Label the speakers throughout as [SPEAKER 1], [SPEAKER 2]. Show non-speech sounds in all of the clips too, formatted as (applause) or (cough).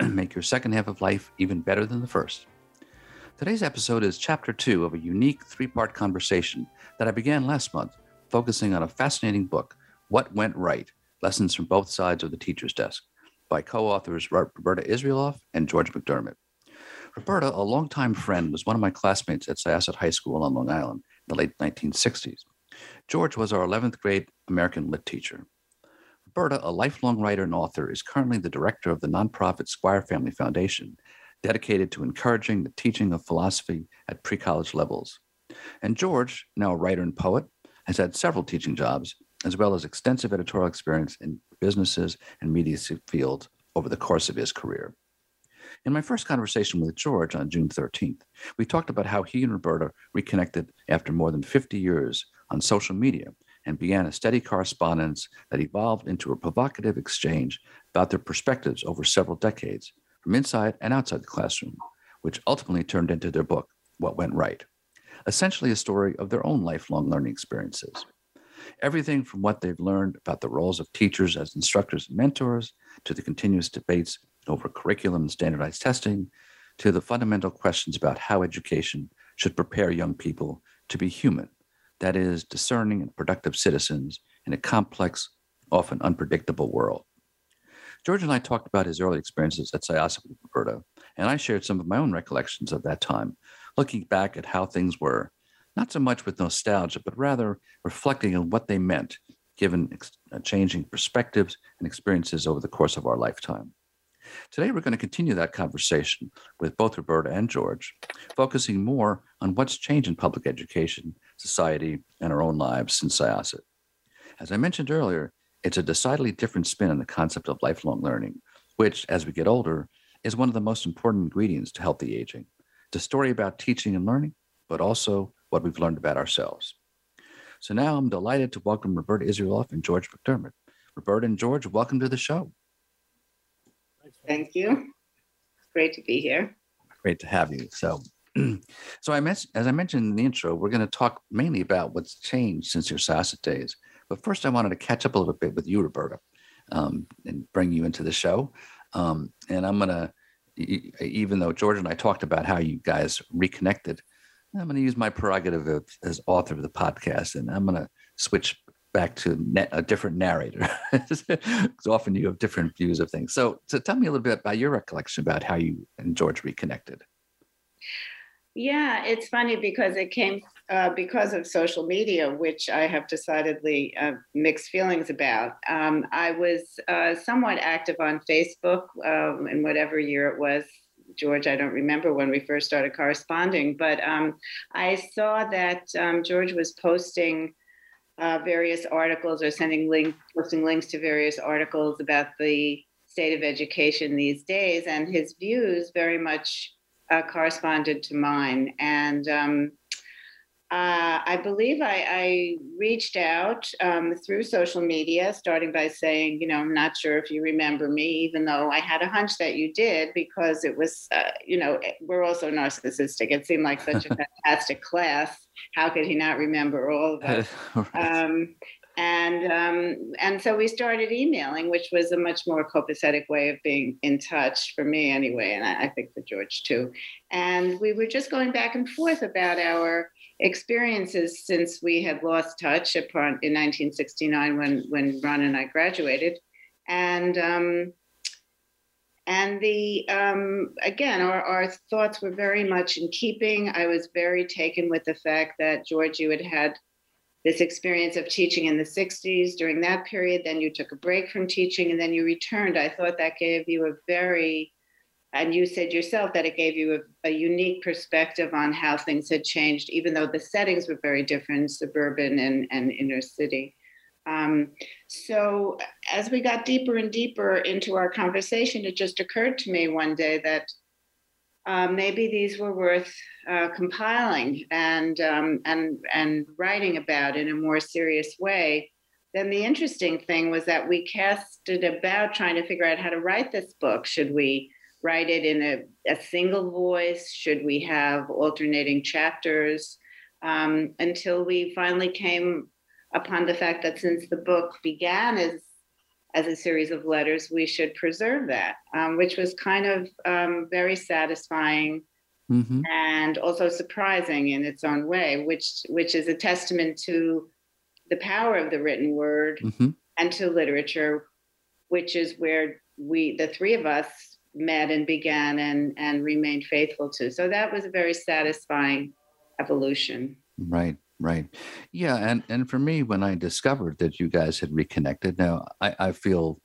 [SPEAKER 1] (clears throat) make your second half of life even better than the first. Today's episode is chapter two of a unique three part conversation that I began last month, focusing on a fascinating book, What Went Right Lessons from Both Sides of the Teacher's Desk, by co authors Roberta Israeloff and George McDermott. Roberta, a longtime friend, was one of my classmates at Syosset High School on Long Island in the late 1960s. George was our 11th grade American Lit teacher. Roberta, a lifelong writer and author, is currently the director of the nonprofit Squire Family Foundation, dedicated to encouraging the teaching of philosophy at pre college levels. And George, now a writer and poet, has had several teaching jobs, as well as extensive editorial experience in businesses and media fields over the course of his career. In my first conversation with George on June 13th, we talked about how he and Roberta reconnected after more than 50 years on social media and began a steady correspondence that evolved into a provocative exchange about their perspectives over several decades, from inside and outside the classroom, which ultimately turned into their book, What Went Right, essentially a story of their own lifelong learning experiences. Everything from what they've learned about the roles of teachers as instructors and mentors, to the continuous debates over curriculum and standardized testing, to the fundamental questions about how education should prepare young people to be human that is, discerning and productive citizens in a complex, often unpredictable world. George and I talked about his early experiences at Syosset with Roberta, and I shared some of my own recollections of that time, looking back at how things were, not so much with nostalgia, but rather reflecting on what they meant, given ex- uh, changing perspectives and experiences over the course of our lifetime. Today, we're going to continue that conversation with both Roberta and George, focusing more on what's changed in public education, society, and our own lives since Syosset. As I mentioned earlier, it's a decidedly different spin on the concept of lifelong learning, which, as we get older, is one of the most important ingredients to healthy aging. It's a story about teaching and learning, but also what we've learned about ourselves. So now I'm delighted to welcome Roberta Israeloff and George McDermott. Roberta and George, welcome to the show.
[SPEAKER 2] Thank you. Great to be here.
[SPEAKER 1] Great to have you. So, (clears throat) so I mentioned, as I mentioned in the intro, we're going to talk mainly about what's changed since your Syosset days. But first, I wanted to catch up a little bit with you, Roberta, um, and bring you into the show. Um, and I'm going to, even though George and I talked about how you guys reconnected, I'm going to use my prerogative as author of the podcast, and I'm going to switch back to a different narrator (laughs) because often you have different views of things. So, so tell me a little bit about your recollection about how you and George reconnected.
[SPEAKER 2] Yeah, it's funny because it came uh, because of social media, which I have decidedly uh, mixed feelings about. Um, I was uh, somewhat active on Facebook um, in whatever year it was. George, I don't remember when we first started corresponding, but um, I saw that um, George was posting uh, various articles or sending link, posting links to various articles about the state of education these days, and his views very much uh, corresponded to mine. And um, uh, I believe I, I reached out um, through social media, starting by saying, you know, I'm not sure if you remember me, even though I had a hunch that you did, because it was, uh, you know, we're also narcissistic. It seemed like such a (laughs) fantastic class. How could he not remember all of us? (laughs) um, and um, and so we started emailing, which was a much more copacetic way of being in touch for me, anyway, and I, I think for George too. And we were just going back and forth about our experiences since we had lost touch in 1969 when when Ron and I graduated, and um, and the um, again our, our thoughts were very much in keeping. I was very taken with the fact that George, you had had this experience of teaching in the 60s during that period. Then you took a break from teaching, and then you returned. I thought that gave you a very and you said yourself that it gave you a, a, unique perspective on how things had changed, even though the settings were very different, suburban and, and inner city. Um, so as we got deeper and deeper into our conversation, it just occurred to me one day that uh, maybe these were worth uh, compiling and um, and and writing about in a more serious way. Then the interesting thing was that we casted about trying to figure out how to write this book. Should we write it in a, a single voice? Should we have alternating chapters? Um, until we finally came upon the fact that since the book began as as a series of letters, we should preserve that, um, which was kind of um, very satisfying mm-hmm. and also surprising in its own way, which which is a testament to the power of the written word mm-hmm. and to literature, which is where we, the three of us, met and began and and remained faithful to. So that was a very satisfying evolution.
[SPEAKER 1] Right. Right. Yeah. And and for me, when I discovered that you guys had reconnected, now I, I feel,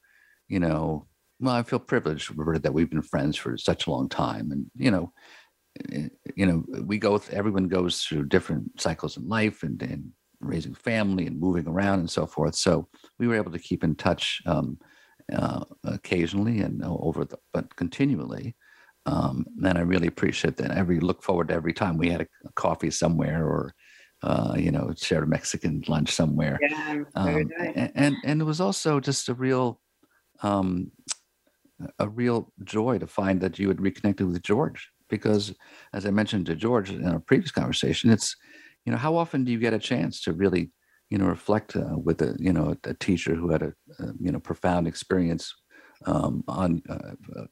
[SPEAKER 1] you know, well, I feel privileged, Roberta, that we've been friends for such a long time. And, you know, eh, you know, we go, everyone goes through different cycles in life and, and raising family and moving around and so forth. So we were able to keep in touch um, uh, occasionally and over the, but continually. Um, and I really appreciate that. Every look forward to every time we had a, a coffee somewhere or uh, you know, shared a Mexican lunch somewhere.
[SPEAKER 2] Yeah, um,
[SPEAKER 1] nice. and and it was also just a real, um, a real joy to find that you had reconnected with George because, as I mentioned to George in a previous conversation, it's, you know, how often do you get a chance to really, you know, reflect uh, with a you know a, teacher who had a, a you know profound experience um, on. Uh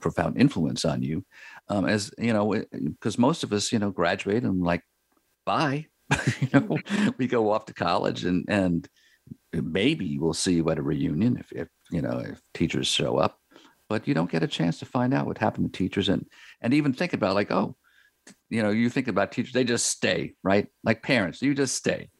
[SPEAKER 1] profound influence on you um, as you know because most of us you know graduate and like bye. (laughs) you know, we go off to college and and maybe we'll see you at a reunion if, if you know if teachers show up, but you don't get a chance to find out what happened to teachers and and even think about like oh, you know you think about teachers they just stay right like parents you just stay,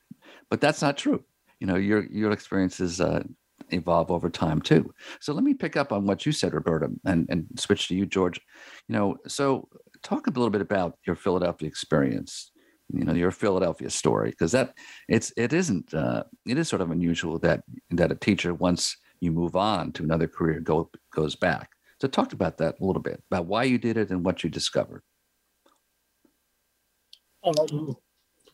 [SPEAKER 1] but that's not true. You know your your experiences uh, evolve over time too. So let me pick up on what you said, Roberta, and and switch to you, George. You know, so talk a little bit about your Philadelphia experience you know your Philadelphia story because that it's it isn't uh, it is sort of unusual that that a teacher once you move on to another career go goes back. So talk about that a little bit about why you did it and what you discovered.
[SPEAKER 3] Um,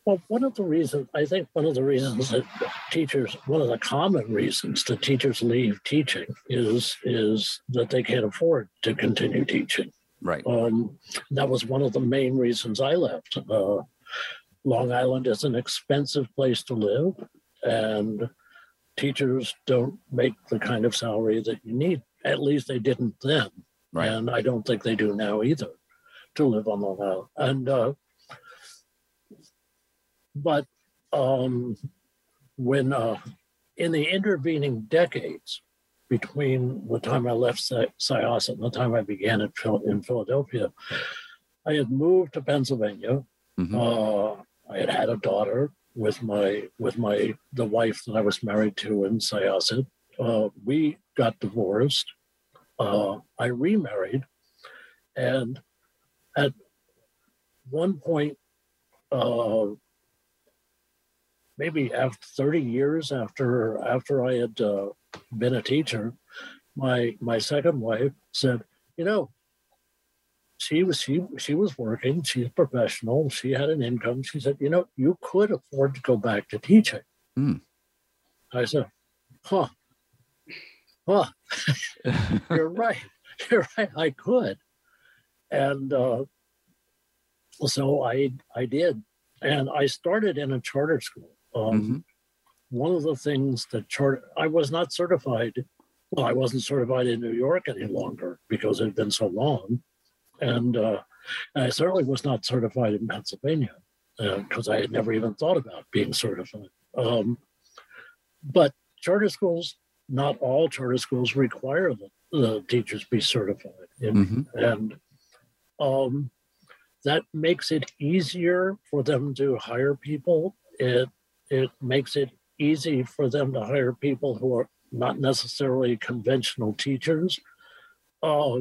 [SPEAKER 3] well, one of the reasons I think one of the reasons that teachers, one of the common reasons that teachers leave teaching is is that they can't afford to continue teaching.
[SPEAKER 1] Right.
[SPEAKER 3] Um, that was one of the main reasons I left. Uh, Long Island is an expensive place to live, and teachers don't make the kind of salary that you need. At least they didn't then, right. and I don't think they do now either to live on Long Island. And uh, but um, when uh, in the intervening decades between the time I left Syosset and the time I began in Philadelphia, I had moved to Pennsylvania Mm-hmm. Uh, I had had a daughter with my with my the wife that I was married to in Syosset. Uh, we got divorced. Uh, I remarried, and at one point, uh, maybe after 30 years after after I had uh, been a teacher, my my second wife said, "You know, she was she she was working. She's professional. She had an income. She said, you know, you could afford to go back to teaching. Mm. I said, huh, huh. (laughs) You're (laughs) right. You're right. I could, and uh, so I I did, and I started in a charter school. Um, mm-hmm. One of the things that charter I was not certified. Well, I wasn't certified in New York any longer because it had been so long and uh, I certainly was not certified in Pennsylvania because uh, I had never even thought about being certified. Um, but charter schools, not all charter schools require that the teachers be certified, mm-hmm. and um, that makes it easier for them to hire people. It it makes it easy for them to hire people who are not necessarily conventional teachers. Uh,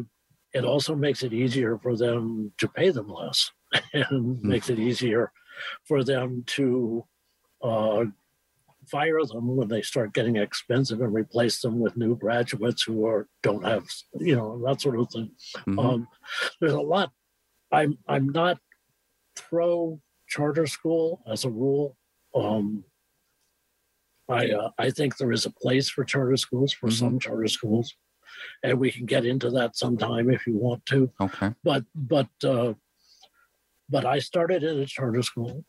[SPEAKER 3] it also makes it easier for them to pay them less (laughs) and mm-hmm. makes it easier for them to uh, fire them when they start getting expensive and replace them with new graduates who are don't have you know that sort of thing mm-hmm. um, there's a lot I'm I'm not pro charter school as a rule. Um, I uh, I think there is a place for charter schools for mm-hmm. some charter schools, and we can get into that sometime if you want to.
[SPEAKER 1] Okay.
[SPEAKER 3] But but uh, but I started at a charter school.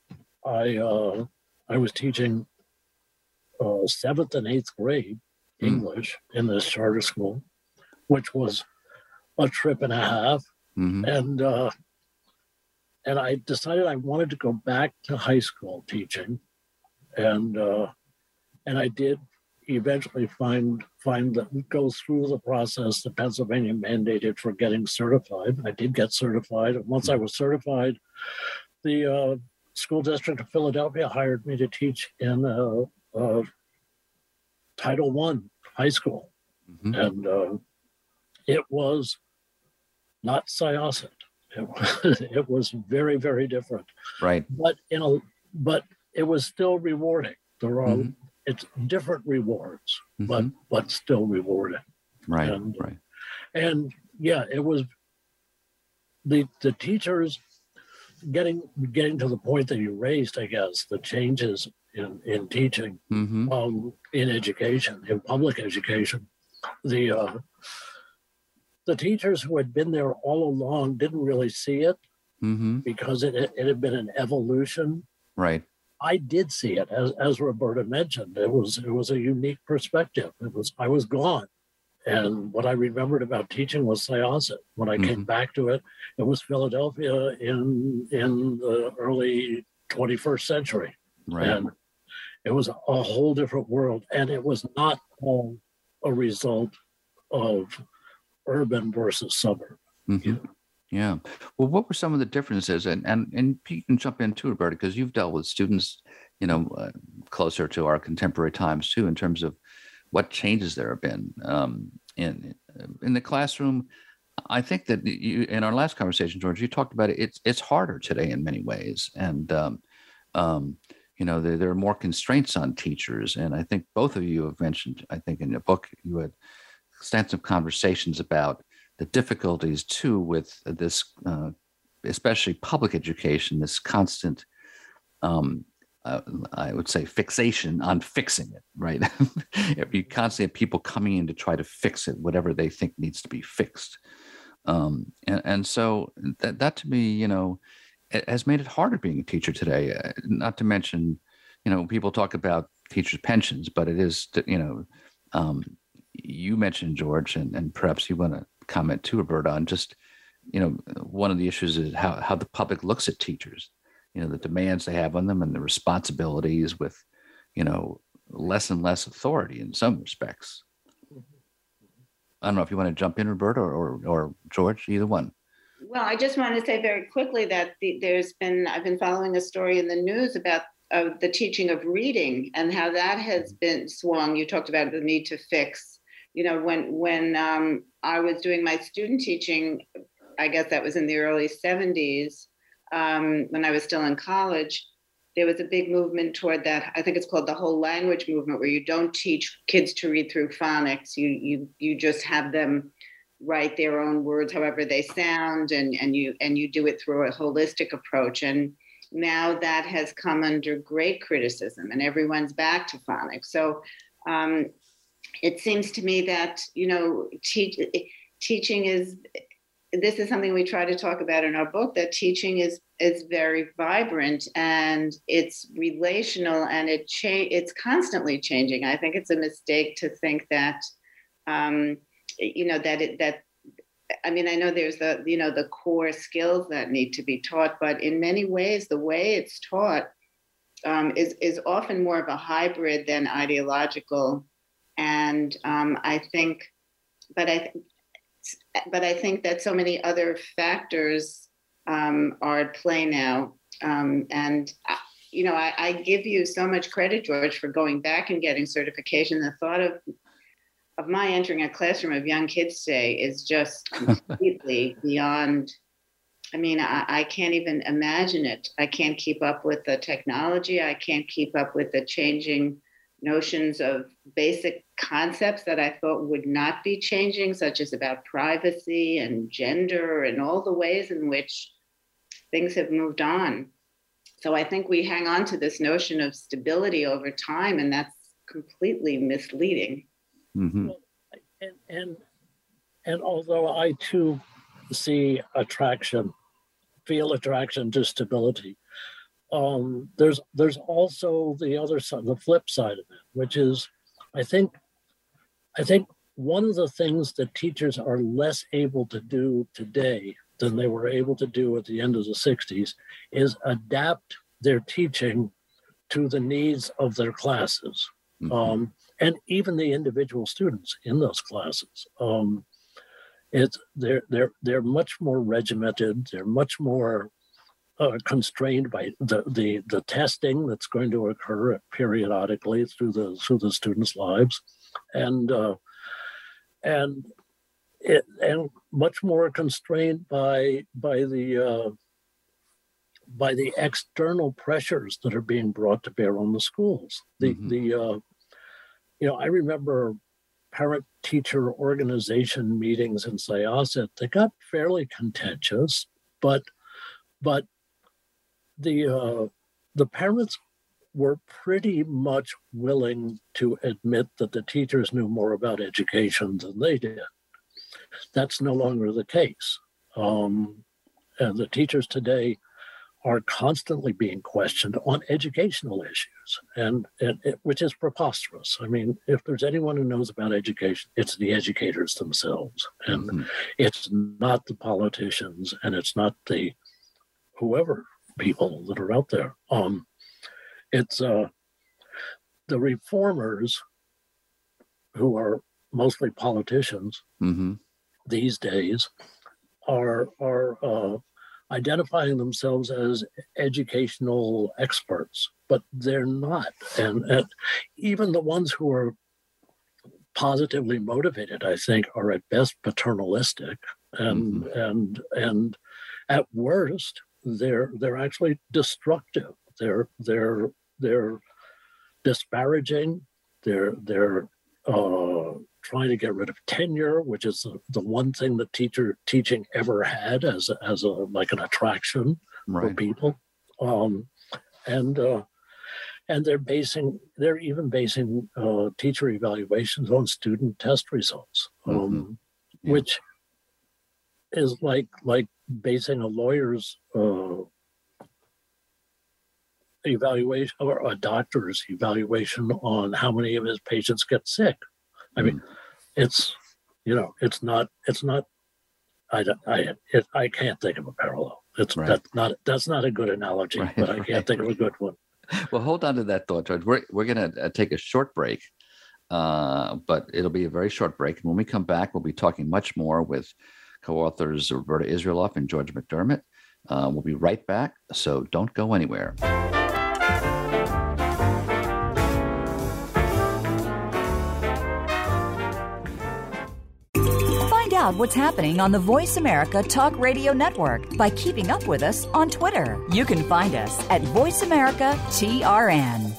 [SPEAKER 3] I uh, I was teaching uh, seventh and eighth grade mm. English in this charter school, which was a trip and a half, mm-hmm. and uh, and I decided I wanted to go back to high school teaching, and uh, and I did eventually find find that go through the process that Pennsylvania mandated for getting certified. I did get certified, and once I was certified, the uh, school district of Philadelphia hired me to teach in uh, uh, Title One high school, mm-hmm. and uh, it was not Syosset. It was, (laughs) it was very, very different.
[SPEAKER 1] Right.
[SPEAKER 3] But in a, but it was still rewarding. There are mm-hmm. It's different rewards, mm-hmm. but but still rewarding.
[SPEAKER 1] Right. And, right.
[SPEAKER 3] And yeah, it was the the teachers getting getting to the point that you raised. I guess the changes in in teaching, mm-hmm. um, in education, in public education, the uh, the teachers who had been there all along didn't really see it mm-hmm. because it, it had been an evolution.
[SPEAKER 1] Right.
[SPEAKER 3] I did see it, as, as Roberta mentioned. It was it was a unique perspective. It was I was gone, and what I remembered about teaching was Syosset. When I mm-hmm. came back to it, it was Philadelphia in in the early 21st century,
[SPEAKER 1] right.
[SPEAKER 3] and it was a whole different world. And it was not all a result of urban versus suburban.
[SPEAKER 1] Mm-hmm. Yeah. Well, what were some of the differences? And and and you can jump in too, Roberta, because you've dealt with students, you know, uh, closer to our contemporary times too, in terms of what changes there have been um, in in the classroom. I think that you, in our last conversation, George, you talked about it. It's it's harder today in many ways, and um, um, you know there, there are more constraints on teachers. And I think both of you have mentioned. I think in your book you had extensive conversations about the difficulties too with this, uh, especially public education, this constant, um, uh, I would say, fixation on fixing it, right? (laughs) you constantly have people coming in to try to fix it, whatever they think needs to be fixed. Um, and, and so that, that to me, you know, has made it harder being a teacher today. Uh, not to mention, you know, people talk about teachers' pensions, but it is, you know, um, you mentioned George, and, and perhaps you want to comment too, Roberta, on just you know one of the issues is how how the public looks at teachers, you know, the demands they have on them and the responsibilities with, you know, less and less authority in some respects. I don't know if you want to jump in, Roberta, or or, or George, either one.
[SPEAKER 2] Well, I just want to say very quickly that the, there's been I've been following a story in the news about uh, the teaching of reading and how that has been swung. You talked about the need to fix you know, when when um, I was doing my student teaching, I guess that was in the early 70s, um, when I was still in college, there was a big movement toward that. I think it's called the whole language movement, where you don't teach kids to read through phonics. You you you just have them write their own words, however they sound, and and you and you do it through a holistic approach. And now that has come under great criticism, and everyone's back to phonics. So um, it seems to me that you know teach, teaching is this is something we try to talk about in our book that teaching is is very vibrant and it's relational and it cha- it's constantly changing. I think it's a mistake to think that um, you know that it that i mean i know there's the you know the core skills that need to be taught but in many ways the way it's taught um, is is often more of a hybrid than ideological and um, I think, but I, but I think that so many other factors um, are at play now, um, and uh, you know, I, I, give you so much credit, George, for going back and getting certification. The thought of of my entering a classroom of young kids today is just (laughs) completely beyond. I mean, I, I, can't even imagine it. I can't keep up with the technology. I can't keep up with the changing notions of basic concepts that I thought would not be changing, such as about privacy and gender and all the ways in which things have moved on. So I think we hang on to this notion of stability over time, and that's completely misleading.
[SPEAKER 1] Mm-hmm.
[SPEAKER 3] And, and and although I too see attraction, feel attraction to stability, um, there's there's also the other side, the flip side of it, which is, I think, I think one of the things that teachers are less able to do today than they were able to do at the end of the 60s is adapt their teaching to the needs of their classes mm-hmm. um, and even the individual students in those classes. Um, it's they're they're they're much more regimented. They're much more uh, constrained by the, the the testing that's going to occur periodically through the through the students' lives, and uh, and it, and much more constrained by by the uh, by the external pressures that are being brought to bear on the schools. The mm-hmm. the uh, you know I remember parent teacher organization meetings in Syosset they got fairly contentious, but but the uh, the parents were pretty much willing to admit that the teachers knew more about education than they did. That's no longer the case. Um, and the teachers today are constantly being questioned on educational issues, and, and it, which is preposterous. I mean, if there's anyone who knows about education, it's the educators themselves, and mm-hmm. it's not the politicians, and it's not the whoever people that are out there. Um, it's uh, the reformers who are mostly politicians mm-hmm. these days are are uh, identifying themselves as educational experts, but they're not. And, and even the ones who are positively motivated, I think, are at best paternalistic, and mm-hmm. and and at worst, they're they're actually destructive. They're they're they're disparaging. They're they're uh, trying to get rid of tenure, which is the, the one thing that teacher teaching ever had as a, as a like an attraction right. for people. Um, and uh, and they're basing they're even basing uh, teacher evaluations on student test results, um, mm-hmm. yeah. which is like like basing a lawyer's uh, evaluation or a doctor's evaluation on how many of his patients get sick. I mean, mm. it's you know, it's not it's not. I I it, I can't think of a parallel. It's right. that's not that's not a good analogy, right, but I can't right. think of a good one. (laughs)
[SPEAKER 1] Well, hold on to that thought, George. We're we're gonna uh, take a short break, uh, but it'll be a very short break. And when we come back, we'll be talking much more with co-authors Roberta Israeloff and George McDermott. Uh, we'll be right back, so don't go anywhere.
[SPEAKER 4] Find out what's happening on the Voice America Talk Radio Network by keeping up with us on Twitter. You can find us at Voice America TRN.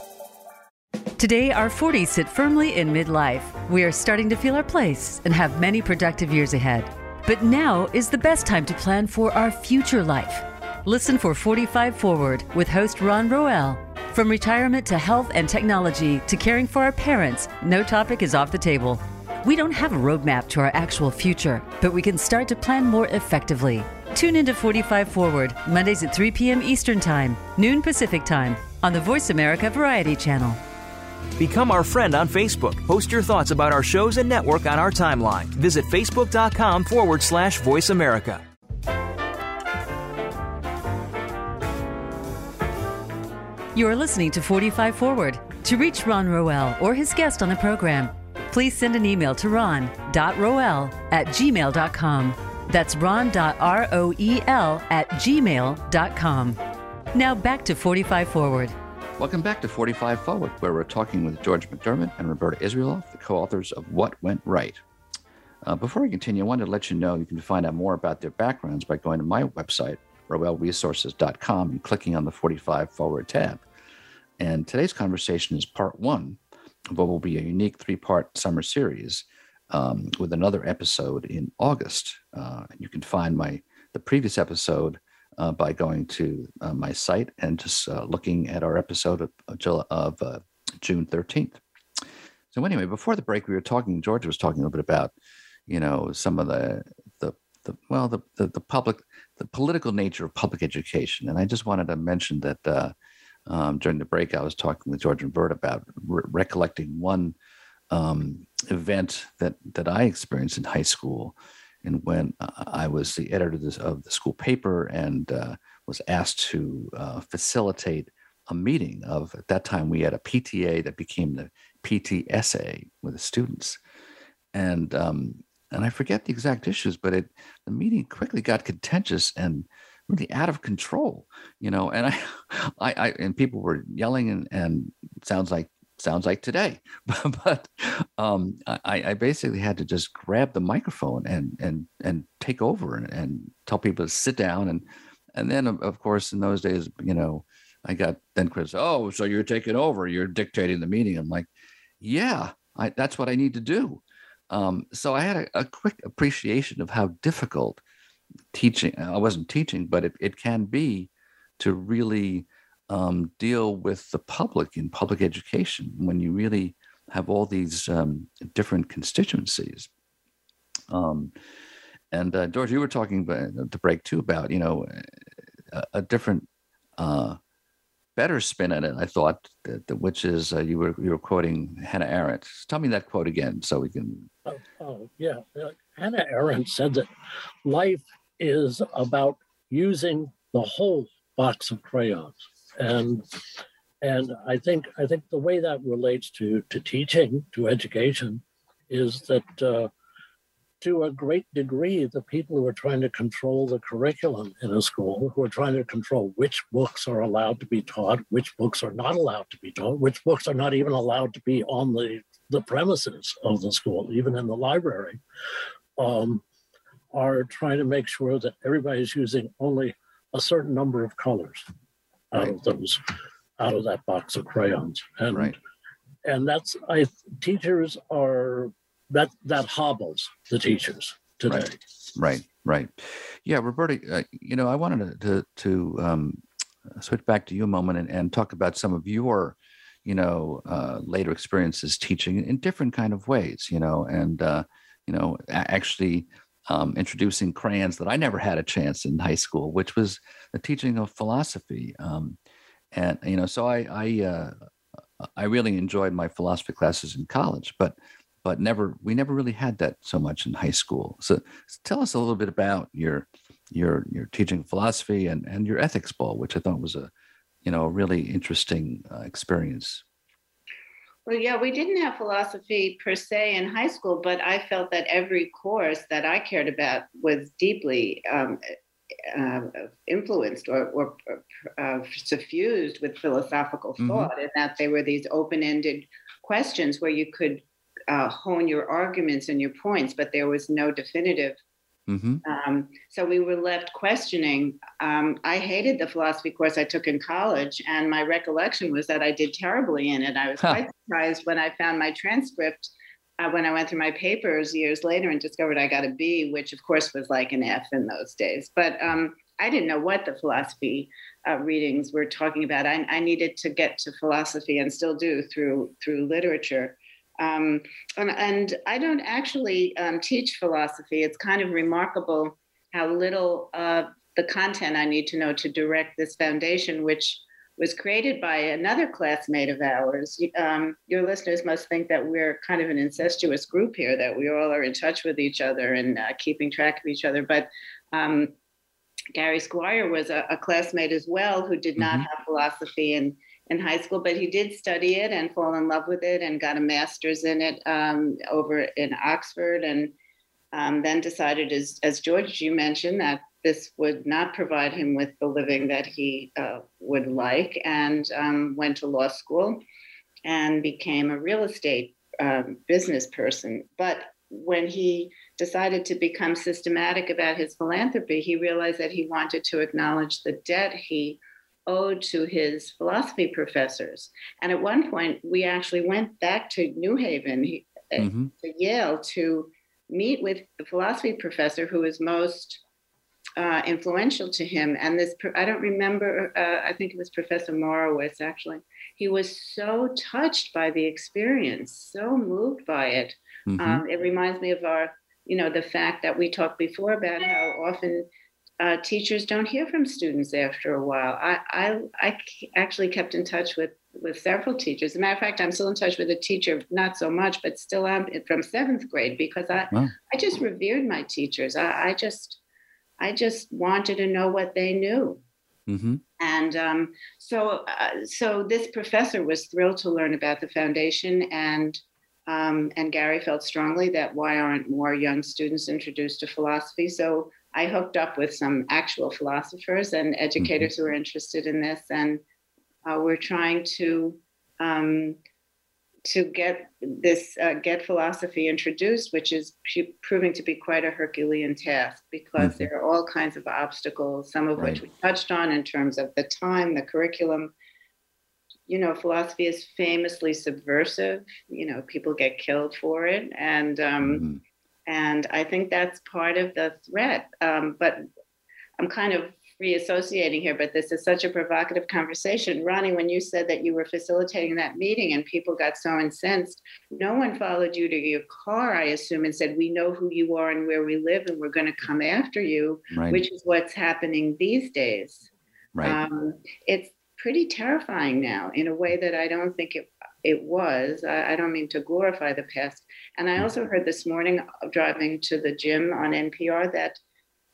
[SPEAKER 5] Today, our 40s sit firmly in midlife. We are starting to feel our place and have many productive years ahead. But now is the best time to plan for our future life. Listen for 45 Forward with host Ron Roel. From retirement to health and technology to caring for our parents, no topic is off the table. We don't have a roadmap to our actual future, but we can start to plan more effectively. Tune into 45 Forward, Mondays at 3 p.m. Eastern Time, noon Pacific Time, on the Voice America Variety Channel.
[SPEAKER 6] Become our friend on Facebook. Post your thoughts about our shows and network on our timeline. Visit facebook.com forward slash voice America.
[SPEAKER 5] You are listening to 45 Forward. To reach Ron Roel or his guest on the program, please send an email to ron.roel at gmail.com. That's ron.roel at gmail.com. Now back to 45 Forward.
[SPEAKER 1] Welcome back to 45 Forward, where we're talking with George McDermott and Roberta Israeloff, the co authors of What Went Right. Uh, before we continue, I wanted to let you know you can find out more about their backgrounds by going to my website, roelresources.com, and clicking on the 45 Forward tab. And today's conversation is part one of what will be a unique three part summer series um, with another episode in August. Uh, you can find my the previous episode uh, by going to uh, my site and just uh, looking at our episode of, of uh, June 13th. So anyway, before the break, we were talking. George was talking a little bit about, you know, some of the the, the well, the, the, the public, the political nature of public education, and I just wanted to mention that uh, um, during the break, I was talking with George and Bert about re- recollecting one um, event that that I experienced in high school, and when uh, I was the editor of, the school paper and uh, was asked to uh, facilitate a meeting of at that time we had a PTA that became the PTSA with the students, and um, and I forget the exact issues, but it the meeting quickly got contentious and really out of control, you know. And I, (laughs) I, I and people were yelling and and sounds like sounds like today, (laughs) but um, I, I basically had to just grab the microphone and and and take over and, and tell people to sit down and and then of course in those days, you know, I got then Chris, oh, so you're taking over, you're dictating the meeting. I'm like, yeah, I, that's what I need to do. Um, so I had a, a, quick appreciation of how difficult teaching. I wasn't teaching, but it, it can be to really um, deal with the public in public education when you really have all these um, different constituencies. Um, and uh, George, you were talking about, to break too about you know a, a different uh, better spin on it, I thought, that, that, which is uh, you were you were quoting Hannah Arendt. Tell me that quote again, so we can.
[SPEAKER 3] Oh, oh yeah, uh, Hannah Arendt said that life is about using the whole box of crayons, and and I think I think the way that relates to to teaching to education is that uh, to a great degree, the people who are trying to control the curriculum in a school, who are trying to control which books are allowed to be taught, which books are not allowed to be taught, which books are not even allowed to be on the, the premises of the school, even in the library, um, are trying to make sure that everybody's using only a certain number of colors out right. of those, out of that box of crayons. And, right. and that's, I, teachers are that that hobbles the teachers today.
[SPEAKER 1] Right, right, right. Yeah, Roberta, uh, you know, I wanted to to, to um, switch back to you a moment and, and talk about some of your, you know, uh, later experiences teaching in different kind of ways, you know, and uh, you know, actually um, introducing crayons that I never had a chance in high school, which was the teaching of philosophy. Um, and you know, so I I uh, I really enjoyed my philosophy classes in college, but but never we never really had that so much in high school. So tell us a little bit about your your your teaching philosophy and and your ethics bowl, which I thought was a you know a really interesting uh, experience.
[SPEAKER 2] Well, yeah, we didn't have philosophy per se in high school, but I felt that every course that I cared about was deeply um, uh, influenced or, or uh, suffused with philosophical mm-hmm. thought, mm-hmm. and that they were these open ended questions where you could uh, hone your arguments and your points, but there was no definitive. Mm-hmm. Um, so we were left questioning. Um, I hated the philosophy course I took in college, and my recollection was that I did terribly in it. I was huh. quite surprised when I found my transcript uh, when I went through my papers years later and discovered I got a B, which of course was like an F in those days. But um, I didn't know what the philosophy uh, readings were talking about. I, I, needed to get to philosophy and still do through through literature. Um, and, and, I don't actually um, teach philosophy. It's kind of remarkable how little uh, the content I need to know to direct this foundation, which was created by another classmate of ours. Um, your listeners must think that we're kind of an incestuous group here, that we all are in touch with each other and uh, keeping track of each other. But um, Gary Squire was a, a, classmate as well who did not mm-hmm. have philosophy and in high school, but he did study it and fall in love with it and got a master's in it um, over in Oxford, and um, then decided, as as George you mentioned, that this would not provide him with the living that he uh, would like, and um, went to law school and became a real estate um, business person. But when he decided to become systematic about his philanthropy, he realized that he wanted to acknowledge the debt he owed to his philosophy professors. And at one point, we actually went back to New Haven, uh, mm-hmm. to Yale, to meet with the philosophy professor who was most uh, influential to him. And this, I don't remember, uh, I think it was Professor Morowitz actually. He was so touched by the experience, so moved by it. Mm-hmm. Um, it reminds me of our, you know, the fact that we talked before about how often uh, teachers don't hear from students after a while. I, I, I actually kept in touch with with several teachers. As a matter of fact, I'm still in touch with a teacher, not so much, but still am from seventh grade because I, wow. I just revered my teachers. I, I just I just wanted to know what they knew. Mm-hmm. And um, so, uh, so this professor was thrilled to learn about the foundation, and um, and Gary felt strongly that why aren't more young students introduced to philosophy? So I hooked up with some actual philosophers and educators mm-hmm. who are interested in this, and uh, we're trying to um, to get this uh, get philosophy introduced, which is proving to be quite a Herculean task because mm-hmm. there are all kinds of obstacles, some of right. which we touched on in terms of the time, the curriculum. You know, philosophy is famously subversive. You know, people get killed for it, and um, mm-hmm. And I think that's part of the threat. Um, but I'm kind of reassociating here, but this is such a provocative conversation. Ronnie, when you said that you were facilitating that meeting and people got so incensed, no one followed you to your car, I assume, and said, We know who you are and where we live, and we're going to come after you, right. which is what's happening these days. Right. Um, it's pretty terrifying now in a way that I don't think it it was. I, I, don't mean to glorify the past. And I hmm. also heard this morning driving to the gym on NPR that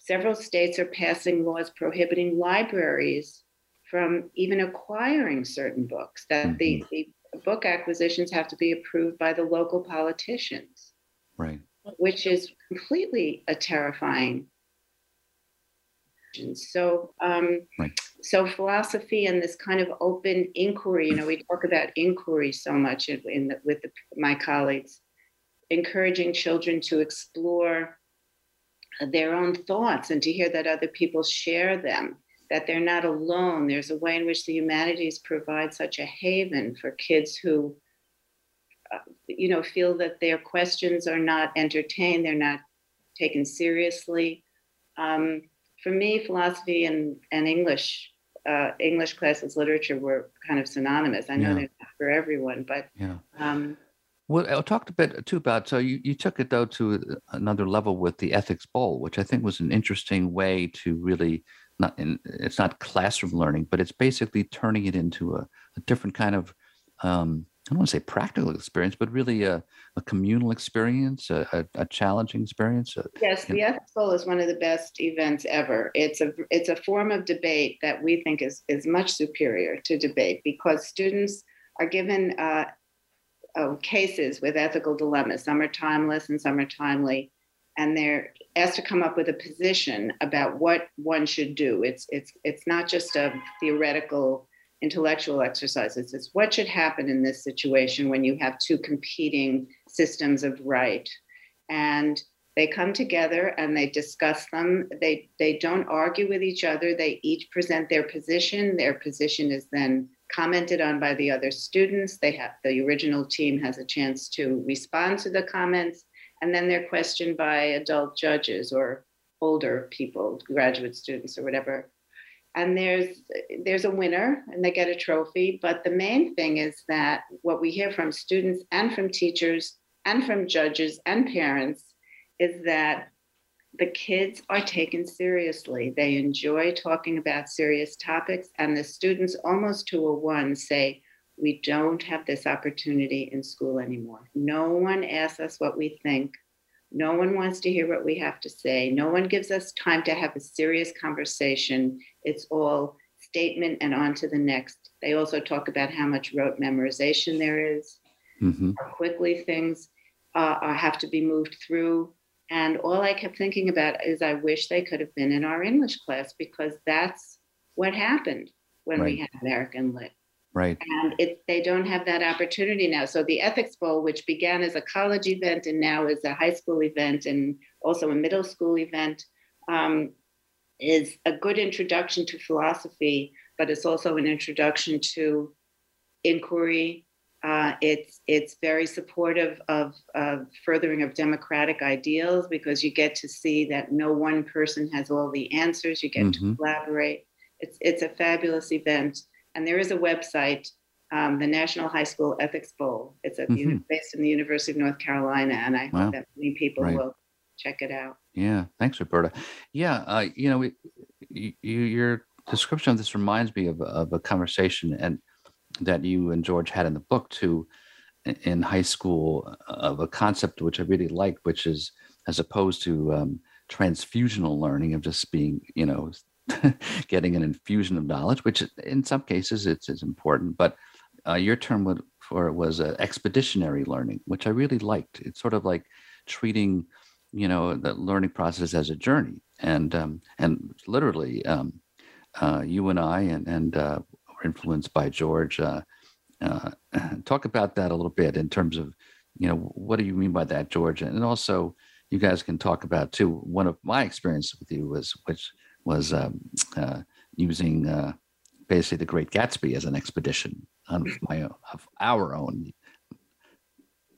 [SPEAKER 2] Several states are passing laws prohibiting libraries from even acquiring certain books, that mm-hmm. the, the book acquisitions have to be approved by the local politicians.
[SPEAKER 1] Right.
[SPEAKER 2] Which is completely a terrifying. So, um, right. so philosophy and this kind of open inquiry. You know, we talk about inquiry so much in, in the, with the, my colleagues, encouraging children to explore their own thoughts and to hear that other people share them, that they're not alone. There's a way in which the humanities provide such a haven for kids who, uh, you know, feel that their questions are not entertained, they're not taken seriously. Um, for me, philosophy and, and English, uh, English classes, literature were kind of synonymous. I know yeah. they're not for everyone, but yeah. Um,
[SPEAKER 1] well, I talked a bit too about so you, you took it though to another level with the ethics bowl, which I think was an interesting way to really not in, it's not classroom learning, but it's basically turning it into a, a different kind of um, I don't want to say practical experience, but really a, a communal experience, a, a, a challenging experience.
[SPEAKER 2] yes, the Ethics Bowl is one of the best events ever. It's a it's a form of debate that we think is is much superior to debate because students are given uh, of cases with ethical dilemmas. Some are timeless and some are timely. And they're asked to come up with a position about what one should do. It's it's it's not just a theoretical intellectual exercises it's what should happen in this situation when you have two competing systems of right. And they come together and they discuss them. They they don't argue with each other. They each present their position. Their position is then commented on by the other students. They have the original team has a chance to respond to the comments, and then they're questioned by adult judges or older people, graduate students or whatever. And there's there's a winner and they get a trophy. But the main thing is that what we hear from students and from teachers and from judges and parents is that the kids are taken seriously. They enjoy talking about serious topics, and the students, almost to a one, say, We don't have this opportunity in school anymore. No one asks us what we think. No one wants to hear what we have to say. No one gives us time to have a serious conversation. It's all statement and on to the next. They also talk about how much rote memorization there is, mm-hmm. how quickly things uh, have to be moved through and all I kept thinking about is I wish they could have been in our English class because that's what happened when right. we had American Lit.
[SPEAKER 1] Right.
[SPEAKER 2] And it, they don't have that opportunity now. So the Ethics Bowl, which began as a college event and now is a high school event and also a middle school event, um, is a good introduction to philosophy, but it's also an introduction to inquiry, Uh, it's it's very supportive of uh, furthering of democratic ideals because you get to see that no one person has all the answers. You get
[SPEAKER 1] Mhm.
[SPEAKER 2] to collaborate. It's it's a fabulous event, and there is a website, um, the National High School Ethics Bowl. It's at the based in the University of North Carolina, and I hope that many people
[SPEAKER 1] Right.
[SPEAKER 2] will check it out.
[SPEAKER 1] Yeah, thanks, Roberta. Yeah, uh, you know, it, you, your description of this reminds me of, of a conversation and that you and George had in the book too, in high school, uh, of a concept which I really like, which is as opposed to um, transfusional learning of just being, you know, (laughs) getting an infusion of knowledge, which in some cases it's is important, but uh, your term would, for was uh, expeditionary learning, which I really liked. It's sort of like treating you know the learning process as a journey and um, and literally um, uh, you and I and and uh, were influenced by George uh, uh, (clears throat) talk about that a little bit in terms of you know what do you mean by that George and also you guys can talk about too one of my experience with you was which was um, uh, using uh, basically the Great Gatsby as an expedition on my own, of our own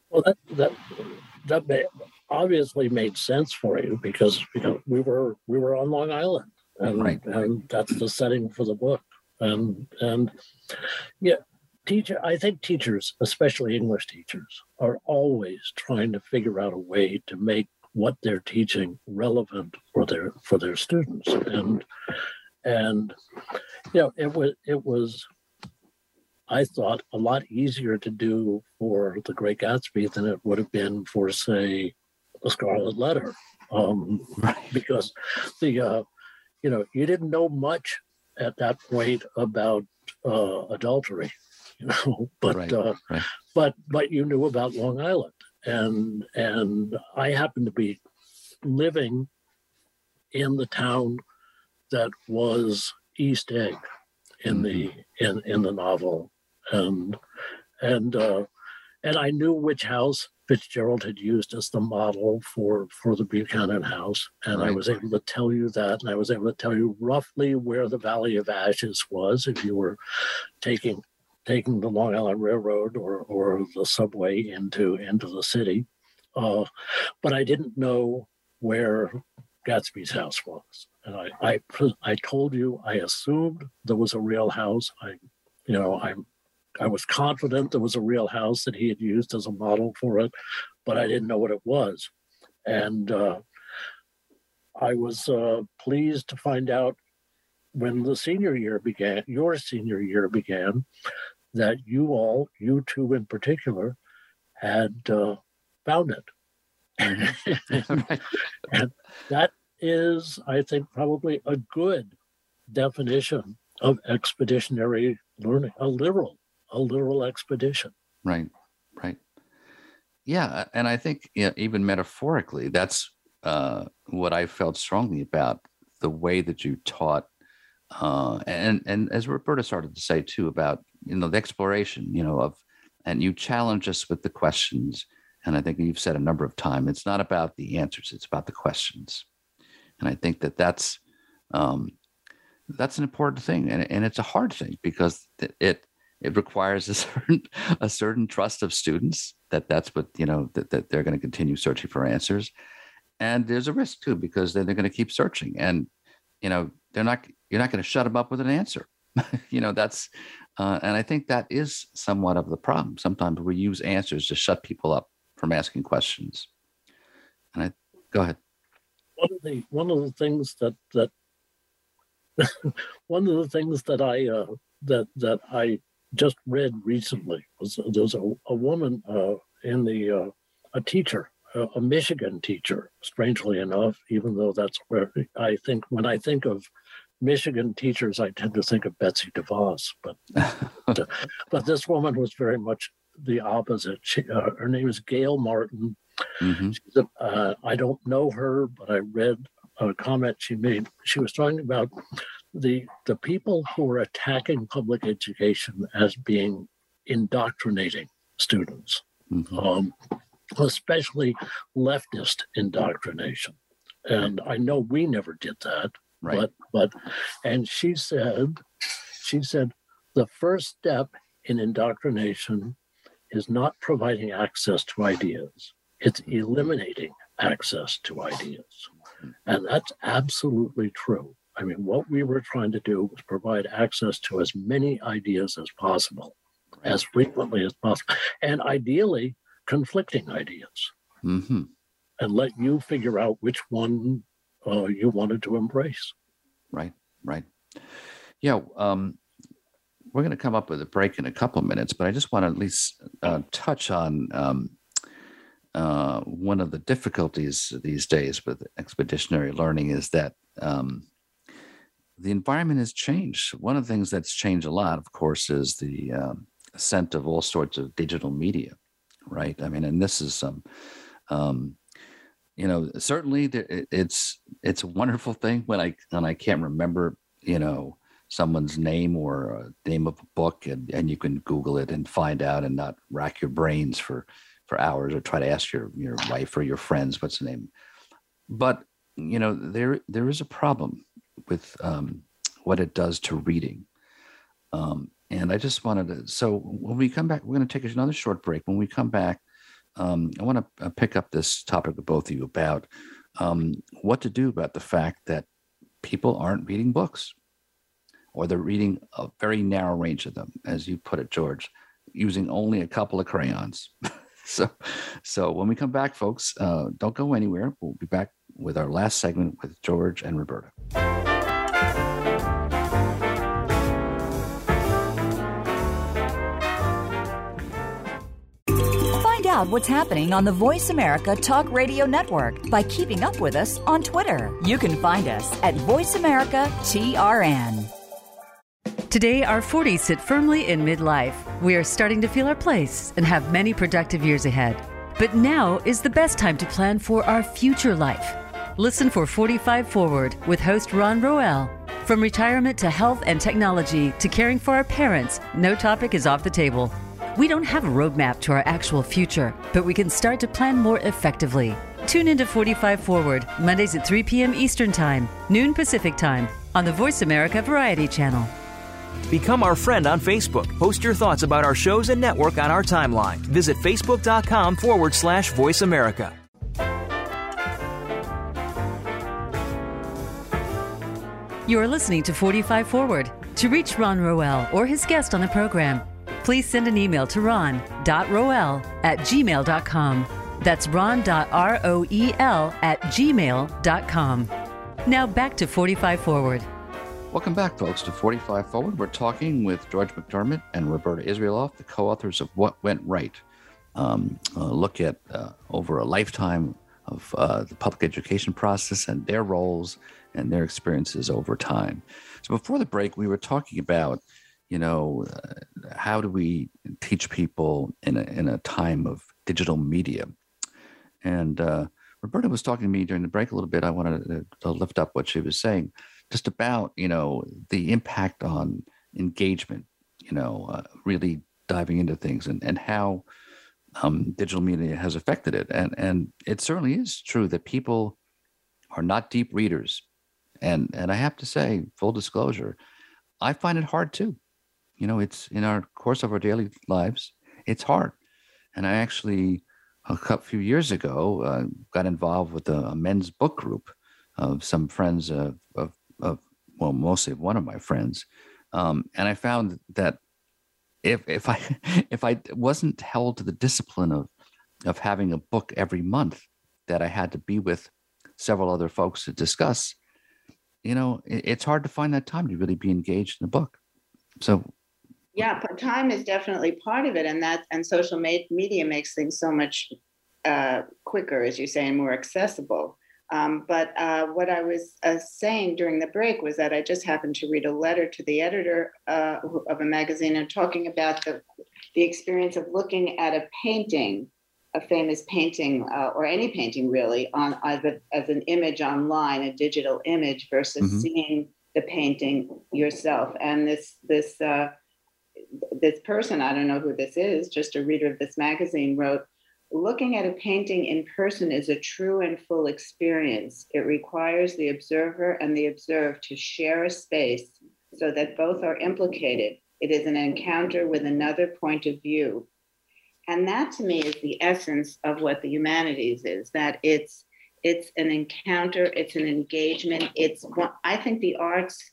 [SPEAKER 3] Well, that that that may, obviously made sense for you because you know we were we were on Long Island, and
[SPEAKER 1] Right.
[SPEAKER 3] and that's the setting for the book, and and yeah, teacher. I think teachers, especially English teachers, are always trying to figure out a way to make what they're teaching relevant for their for their students, and and you know it was it was I thought a lot easier to do for The Great Gatsby than it would have been for, say, The Scarlet Letter, um, because the uh, you know you didn't know much at that point about uh, adultery, (laughs) you know, but
[SPEAKER 1] Right,
[SPEAKER 3] uh,
[SPEAKER 1] right.
[SPEAKER 3] but but you knew about Long Island, and and I happened to be living in the town that was East Egg in the in in the novel, and and uh, and I knew which house Fitzgerald had used as the model for for the Buchanan house, and I was able to tell you that, and I was able to tell you roughly where the Valley of Ashes was if you were taking taking the Long Island Railroad or or the subway into into the city, uh, but I didn't know where Gatsby's house was, and I I I told you I assumed there was a real house. I, you know, I'm I was confident there was a real house that he had used as a model for it, but I didn't know what it was, and uh, I was uh, pleased to find out when the senior year began, your senior year began, that you all, you two in particular, had uh, found it. (laughs)
[SPEAKER 1] right.
[SPEAKER 3] that is, I think, probably a good definition of expeditionary learning, a literal, a literal expedition.
[SPEAKER 1] Right, right. Yeah, and I think yeah, even metaphorically, that's uh, what I felt strongly about the way that you taught, uh, and and as Roberta started to say too about you know the exploration, you know of, and you challenge us with the questions, and I think you've said a number of times it's not about the answers, it's about the questions, and I think that that's um, that's an important thing, and and it's a hard thing because it, it requires a (laughs) certain a certain trust of students that that's what you know that, that they're going to continue searching for answers. And there's a risk too because then they're going to keep searching and you know they're not you're not going to shut them up with an answer. (laughs) You know that's uh, and i think that is somewhat of the problem. Sometimes we use answers to shut people up from asking questions. And i go ahead.
[SPEAKER 3] One of the one of the things that that (laughs) one of the things that I uh, that that I just read recently was there's a, a woman uh, in the uh, a teacher a, a Michigan teacher strangely enough even though that's where I think when I think of Michigan teachers I tend to think of Betsy DeVos but (laughs) but this woman was very much the opposite she, uh, her name is Gail Martin
[SPEAKER 1] Mhm.
[SPEAKER 3] She's a- uh, I don't know her, but I read a comment she made. She was talking about the the people who are attacking public education as being indoctrinating students,
[SPEAKER 1] Mhm.
[SPEAKER 3] um, especially leftist indoctrination. And I know we never did that,
[SPEAKER 1] right
[SPEAKER 3] but but and she said she said the first step in indoctrination is not providing access to ideas, it's eliminating access to ideas. And that's absolutely true. I mean, what we were trying to do was provide access to as many ideas as possible, as frequently as possible, and ideally conflicting ideas.
[SPEAKER 1] Mm-hmm.
[SPEAKER 3] And let you figure out which one uh, you wanted to embrace.
[SPEAKER 1] Right, right. Yeah, um, we're going to come up with a break in a couple minutes, but I just want to at least uh, touch on um, uh, one of the difficulties these days with expeditionary learning is that um, the environment has changed. One of the things that's changed a lot, of course, is the um, ascent of all sorts of digital media, right? I mean, and this is some, um, you know, certainly it's it's a wonderful thing when I when I can't remember, you know, someone's name or a name of a book, and and you can Google it and find out, and not rack your brains for for hours or try to ask your your wife or your friends what's the name. But you know, there there is a problem with um, what it does to reading. Um, and I just wanted to. So when we come back, we're going to take another short break. When we come back, um, I want to uh, pick up this topic with both of you about um, what to do about the fact that people aren't reading books, or they're reading a very narrow range of them, as you put it, George, using only a couple of crayons. (laughs) so, so when we come back, folks, uh, don't go anywhere. We'll be back with our last segment with George and Roberta.
[SPEAKER 4] Out what's happening on the Voice America Talk Radio Network by keeping up with us on Twitter. You can find us at Voice America TRN.
[SPEAKER 5] Today, our 40s sit firmly in midlife. We are starting to feel our place and have many productive years ahead. But now is the best time to plan for our future life. Listen for 45 Forward with host Ron Roel. From retirement to health and technology to caring for our parents, no topic is off the table. We don't have a roadmap to our actual future, but we can start to plan more effectively. Tune into 45 Forward, Mondays at 3 p.m. Eastern Time, noon Pacific Time, on the Voice America Variety Channel.
[SPEAKER 6] Become our friend on Facebook. Post your thoughts about our shows and network on our timeline. Visit facebook.com forward slash voice America.
[SPEAKER 5] You are listening to 45 Forward. To reach Ron Roel or his guest on the program, please send an email to ron.roel at gmail.com. That's ron.roel at gmail.com. Now back to 45 Forward.
[SPEAKER 1] Welcome back, folks, to 45 Forward. We're talking with George McDermott and Roberta Israeloff, the co authors of What Went Right. Um, look at uh, over a lifetime of uh, the public education process and their roles and their experiences over time. So before the break, we were talking about, you know, uh, how do we teach people in a, in a time of digital media? And uh, Roberta was talking to me during the break a little bit. I wanted to, lift up what she was saying, just about, you know, the impact on engagement, you know, uh, really diving into things and, and how um, digital media has affected it. And, and it certainly is true that people are not deep readers and and I have to say, full disclosure, I find it hard too. You know, it's in our course of our daily lives, it's hard. And I actually, a few years ago, uh, got involved with a, a, men's book group of some friends of, of, of well, mostly one of my friends, um, and I found that if if I (laughs) if I wasn't held to the discipline of of having a book every month that I had to be with several other folks to discuss, you know, it's hard to find that time to really be engaged in the book. So,
[SPEAKER 2] yeah, but time is definitely part of it, and that and social media makes things so much uh, quicker, as you say, and more accessible. Um, but uh, what I was uh, saying during the break was that I just happened to read a letter to the editor uh, of a magazine and talking about the the experience of looking at a painting a famous painting uh, or any painting really on as, a, as, an image online, a digital image versus mm-hmm. seeing the painting yourself. And this this uh, this person, I don't know who this is, just a reader of this magazine, wrote. Looking at a painting in person is a true and full experience. It requires the observer and the observed to share a space so that both are implicated. It is an encounter with another point of view and that to me is the essence of what the humanities is that it's it's an encounter it's an engagement it's i think the arts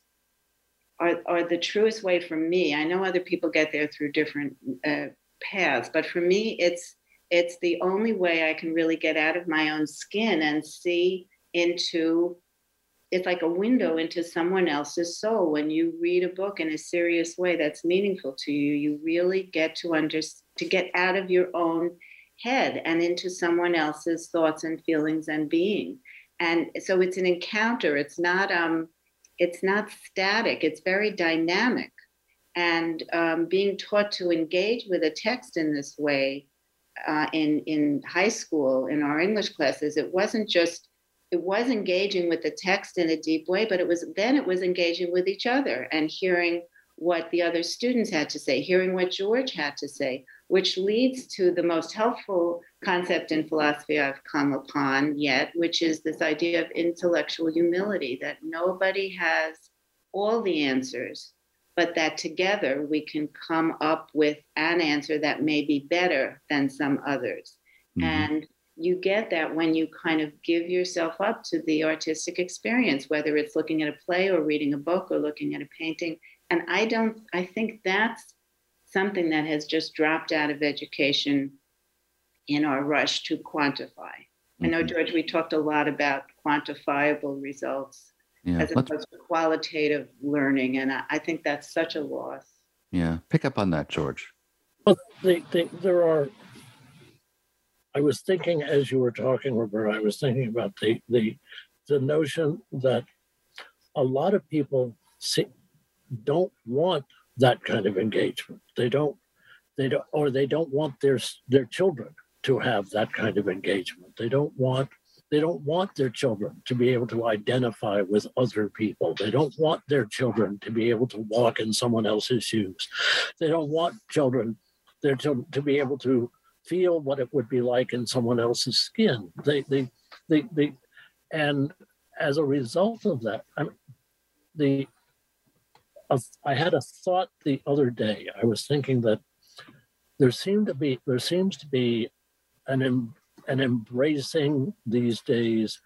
[SPEAKER 2] are, are the truest way for me. I know other people get there through different uh, paths but for me it's it's the only way i can really get out of my own skin and see into it's like a window into someone else's soul. When you read a book in a serious way that's meaningful to you you really get to understand to get out of your own head and into someone else's thoughts and feelings and being. And so it's an encounter. It's not um it's not static it's very dynamic. And um, being taught to engage with a text in this way uh, in in high school in our english classes it wasn't just it was engaging with the text in a deep way but it was then it was engaging with each other and hearing what the other students had to say hearing what george had to say which leads to the most helpful concept in philosophy I've come upon yet, which is this idea of intellectual humility that nobody has all the answers, but that together we can come up with an answer that may be better than some others. Mm-hmm. And you get that when you kind of give yourself up to the artistic experience, whether it's looking at a play or reading a book or looking at a painting. And I don't, I think that's something that has just dropped out of education in our rush to quantify. Mm-hmm. I know, mm-hmm. George, we talked a lot about quantifiable results yeah. as opposed to qualitative learning, and I, I, think that's such a loss.
[SPEAKER 1] Yeah, pick up on that, George.
[SPEAKER 3] Well, they, they, there are. I was thinking as you were talking, Robert. I was thinking about the the the notion that a lot of people see, don't want that kind of engagement. They don't, they don't, or they don't want their their children to have that kind of engagement. They don't want they don't want their children to be able to identify with other people. They don't want their children to be able to walk in someone else's shoes. They don't want children their children to be able to feel what it would be like in someone else's skin. They they they they and as a result of that, I mean, the I had a thought the other day. I was thinking that there seemed to be there seems to be an an embracing these days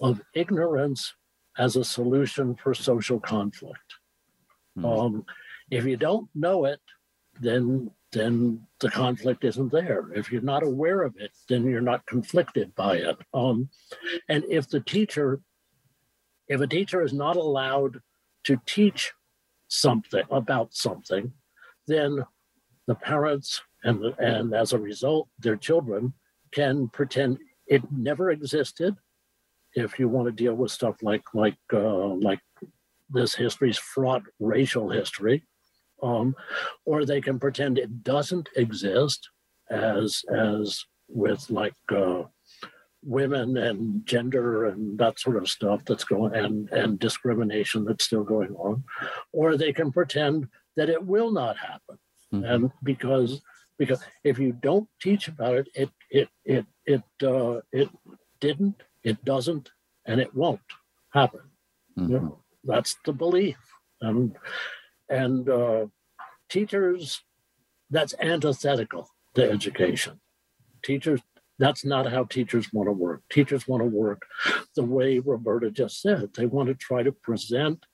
[SPEAKER 3] of ignorance as a solution for social conflict. Mm. Um, if you don't know it, then then the conflict isn't there. If you're not aware of it, then you're not conflicted by it. Um, and if the teacher, if a teacher is not allowed to teach something about something, then the parents and and as a result, their children can pretend it never existed. If you want to deal with stuff like like uh, like this history's fraught racial history, um, or they can pretend it doesn't exist, as as with like uh, women and gender and that sort of stuff that's going and and discrimination that's still going on or they can pretend that it will not happen mm-hmm. and because because if you don't teach about it it it it it uh, it didn't it doesn't and it won't happen mm-hmm. you know, that's the belief and and uh, teachers that's antithetical to education teachers that's not how teachers want to work. Teachers want to work the way Roberta just said. They want to try to present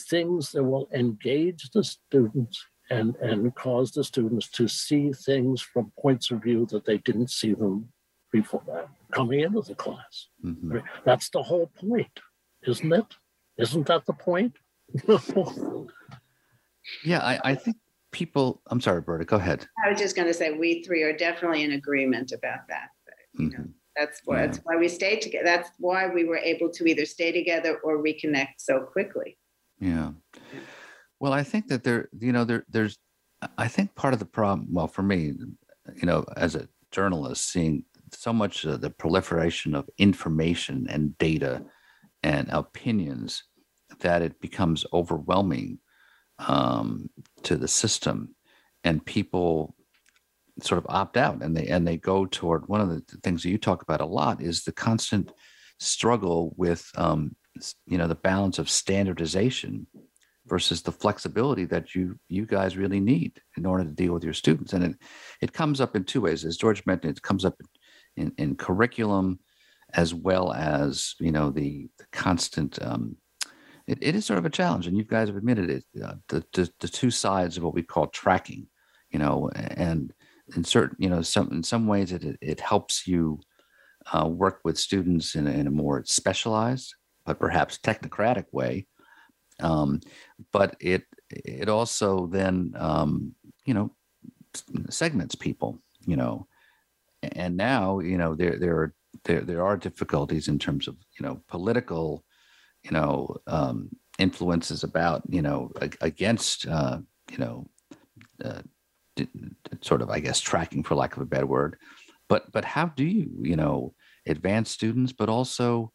[SPEAKER 3] things that will engage the students and, and cause the students to see things from points of view that they didn't see them before that coming into the class. Mm-hmm. I mean, that's the whole point, isn't it? Isn't that the point? (laughs)
[SPEAKER 1] yeah, I, I think people. I'm sorry, Berta. Go ahead.
[SPEAKER 2] I was just going to say we three are definitely in agreement about that. You mm-hmm. that's why yeah. that's why we stayed together. That's why we were able to either stay together or reconnect so quickly.
[SPEAKER 1] Yeah. Well, I think that there, you know, there, there's, I think part of the problem, well, for me, you know, as a journalist, seeing so much of the proliferation of information and data and opinions that it becomes overwhelming um, to the system, and people sort of opt out and they and they go toward one of the things that you talk about a lot is the constant struggle with um, you know the balance of standardization versus the flexibility that you you guys really need in order to deal with your students. And it it comes up in two ways, as George mentioned. It comes up in, in curriculum as well as you know the, the constant. Um, it, it is sort of a challenge, and you guys have admitted it. Uh, the, the the two sides of what we call tracking, you know, and in certain you know some in some ways it it helps you uh, work with students in in a more specialized but perhaps technocratic way um, but it it also then um, you know segments people you know. And now you know there there are there, there are difficulties in terms of you know political you know um, influences about you know against uh, you know uh, sort of i guess tracking for lack of a better word. But but how do you you know advance students but also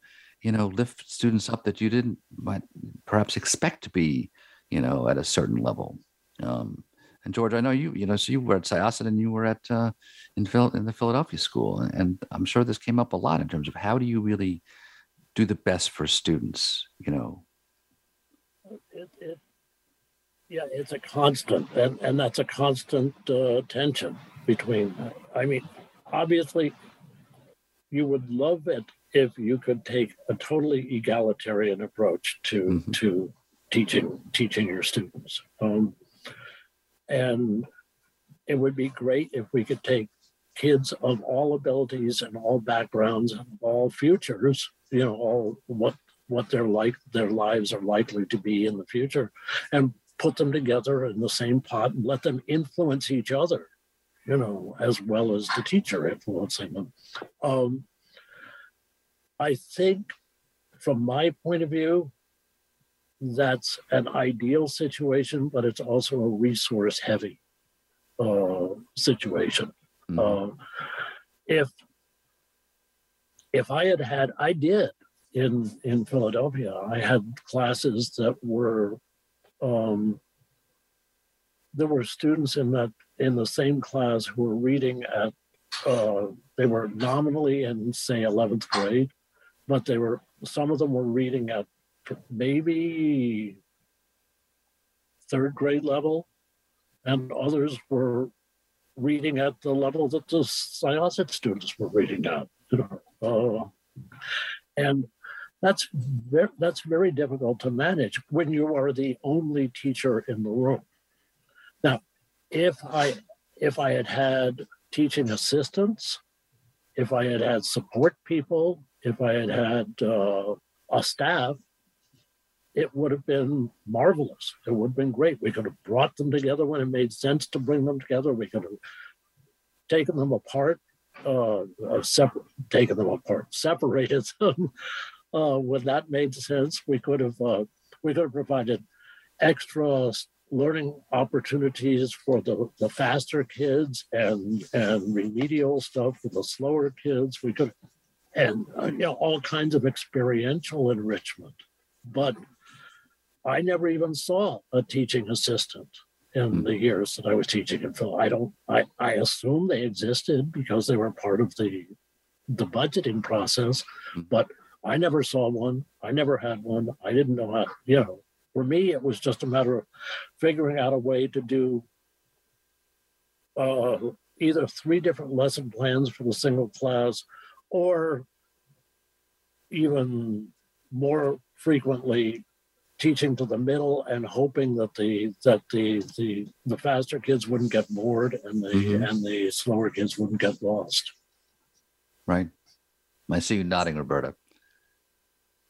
[SPEAKER 1] you know lift students up that you didn't might perhaps expect to be you know at a certain level. Um, and george i know you you know so you were at syosset and you were at uh, in, Phil, in the philadelphia school and i'm sure this came up a lot in terms of how do you really do the best for students you know?
[SPEAKER 3] It, it, yeah it's a constant and, and that's a constant uh, tension between i mean obviously you would love it if you could take a totally egalitarian approach to mm-hmm. to teaching teaching your students um, and it would be great if we could take kids of all abilities and all backgrounds and all futures you know all what what their like their lives are likely to be in the future and put them together in the same pot and let them influence each other you know as well as the teacher influencing them um, I think, from my point of view, that's an ideal situation, but it's also a resource heavy uh, situation. Mm-hmm. Uh, if if I had had, I did in in Philadelphia. I had classes that were um, there were students in that in the same class who were reading at uh, they were nominally in say 11th grade but they were some of them were reading at maybe third grade level, and others were reading at the level that the Syosset students were reading at. You know, uh, and that's very, that's very difficult to manage when you are the only teacher in the room. Now, if I if I had had teaching assistants, if I had had support people, if I had had uh, a staff, it would have been marvelous. It would have been great. We could have brought them together when it made sense to bring them together. We could have taken them apart, uh, uh, separ- taken them apart, separated (laughs) them uh, when that made sense. We could have uh, we could have provided extra learning opportunities for the, the faster kids and and remedial stuff for the slower kids. We could and uh, you know all kinds of experiential enrichment. But I never even saw a teaching assistant in the hmm. years that I was teaching in Phil. I don't. I I assume they existed because they were part of the the budgeting process, hmm. but I never saw one. I never had one. I didn't know how. You know, for me, it was just a matter of figuring out a way to do uh, either three different lesson plans for the single class or even more frequently teaching to the middle and hoping that the that the the, the faster kids wouldn't get bored and the mm-hmm. and the slower kids wouldn't get lost.
[SPEAKER 1] Right. I see you nodding roberta.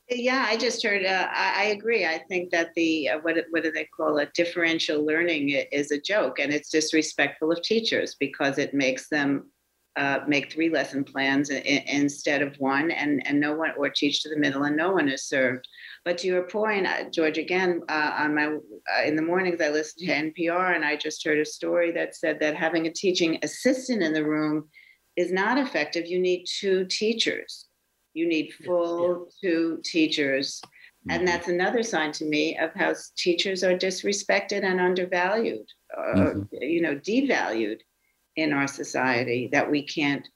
[SPEAKER 2] Yeah i just heard uh, I, I, agree. I think that the uh, what, what do they call it? Differential learning is a joke and it's disrespectful of teachers because it makes them uh, make three lesson plans in, instead of one and, and no one or teach to the middle and no one is served but to your point uh, george again uh, on my uh, in the mornings i listen to npr and i just heard a story that said that having a teaching assistant in the room is not effective you need two teachers you need full yeah. two teachers and mm-hmm. that's another sign to me of how teachers are disrespected and undervalued or mm-hmm. you know devalued in our society that we can't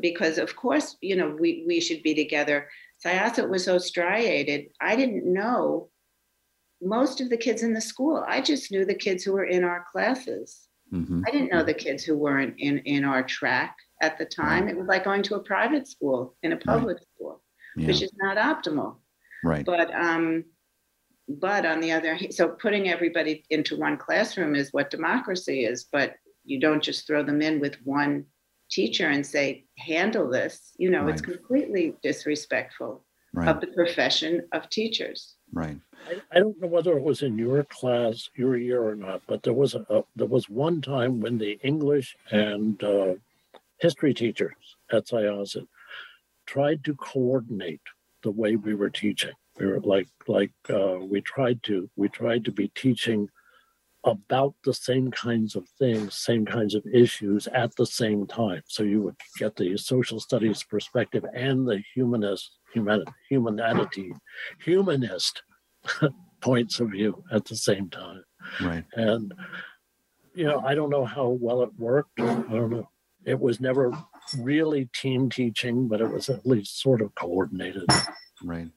[SPEAKER 2] because of course you know we, we should be together syosset was so striated i didn't know most of the kids in the school. I just knew the kids who were in our classes.
[SPEAKER 1] Mm-hmm.
[SPEAKER 2] I didn't know the kids who weren't in in our track at the time.
[SPEAKER 1] Right.
[SPEAKER 2] It was like going to a private school in a public school,
[SPEAKER 1] Yeah.
[SPEAKER 2] which is not optimal.
[SPEAKER 1] Right.
[SPEAKER 2] But um, but on the other hand, so putting everybody into one classroom is what democracy is. But you don't just throw them in with one teacher and say handle this. You know, it's completely disrespectful
[SPEAKER 1] Right.
[SPEAKER 2] of the profession of teachers.
[SPEAKER 1] Right.
[SPEAKER 3] I, I don't know whether it was in your class, your year or not, but there was a, a there was one time when the English and uh, history teachers at Syosset tried to coordinate the way we were teaching. We were like like uh, we tried to we tried to be teaching about the same kinds of things, same kinds of issues at the same time. So you would get the social studies perspective and the humanist human humanity humanist (laughs) points of view at the same time.
[SPEAKER 1] Right.
[SPEAKER 3] And you know, I don't know how well it worked. I don't know. It was never really team teaching, but it was at least sort of coordinated.
[SPEAKER 1] Right.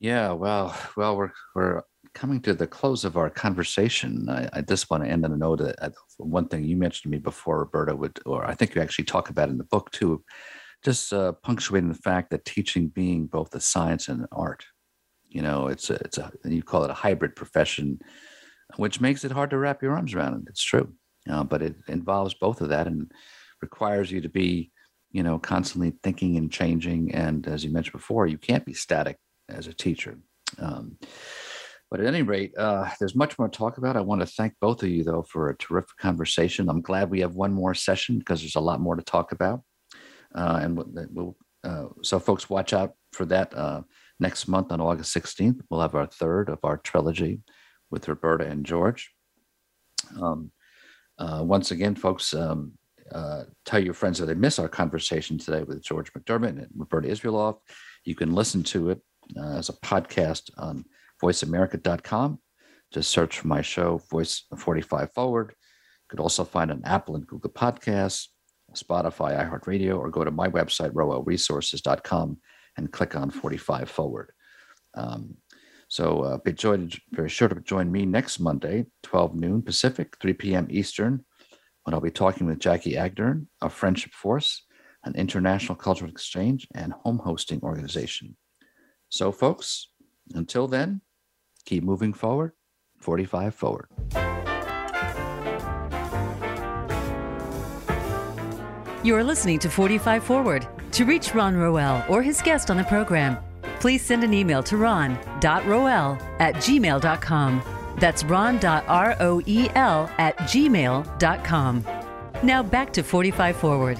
[SPEAKER 1] Yeah. Well. Well, we're we're coming to the close of our conversation. I, I just want to end on a note that uh, one thing you mentioned to me before, Roberta, would, or I think you actually talk about in the book too, just uh, punctuating the fact that teaching being both a science and an art. You know, it's a, it's a you call it a hybrid profession, which makes it hard to wrap your arms around. It's true, uh, but it involves both of that and requires you to be, you know, constantly thinking and changing. And as you mentioned before, you can't be static as a teacher. Um, but at any rate, uh, there's much more to talk about. I want to thank both of you, though, for a terrific conversation. I'm glad we have one more session because there's a lot more to talk about. Uh, and we'll, uh, so, folks, watch out for that uh, next month on August 16th. We'll have our third of our trilogy with Roberta and George. Um, uh, once again, folks, um, uh, tell your friends that they miss our conversation today with George McDermott and Roberta Israeloff. You can listen to it as a podcast on voiceamerica.com. Just search for my show, Voice 45 Forward. You could also find on Apple and Google Podcasts, Spotify, iHeartRadio, or go to my website, roelresources.com, and click on 45 Forward. Um, so uh, be joined, very sure to join me next Monday, 12 noon Pacific, 3 p.m. Eastern, when I'll be talking with Jackie Agdern of Friendship Force, an international cultural exchange and home hosting organization. So, folks, until then, keep moving forward, 45 forward.
[SPEAKER 5] You are listening to 45 Forward. To reach Ron Roel or his guest on the program, please send an email to ron.roel at gmail.com. That's ron.roel at gmail.com. Now back to 45 Forward.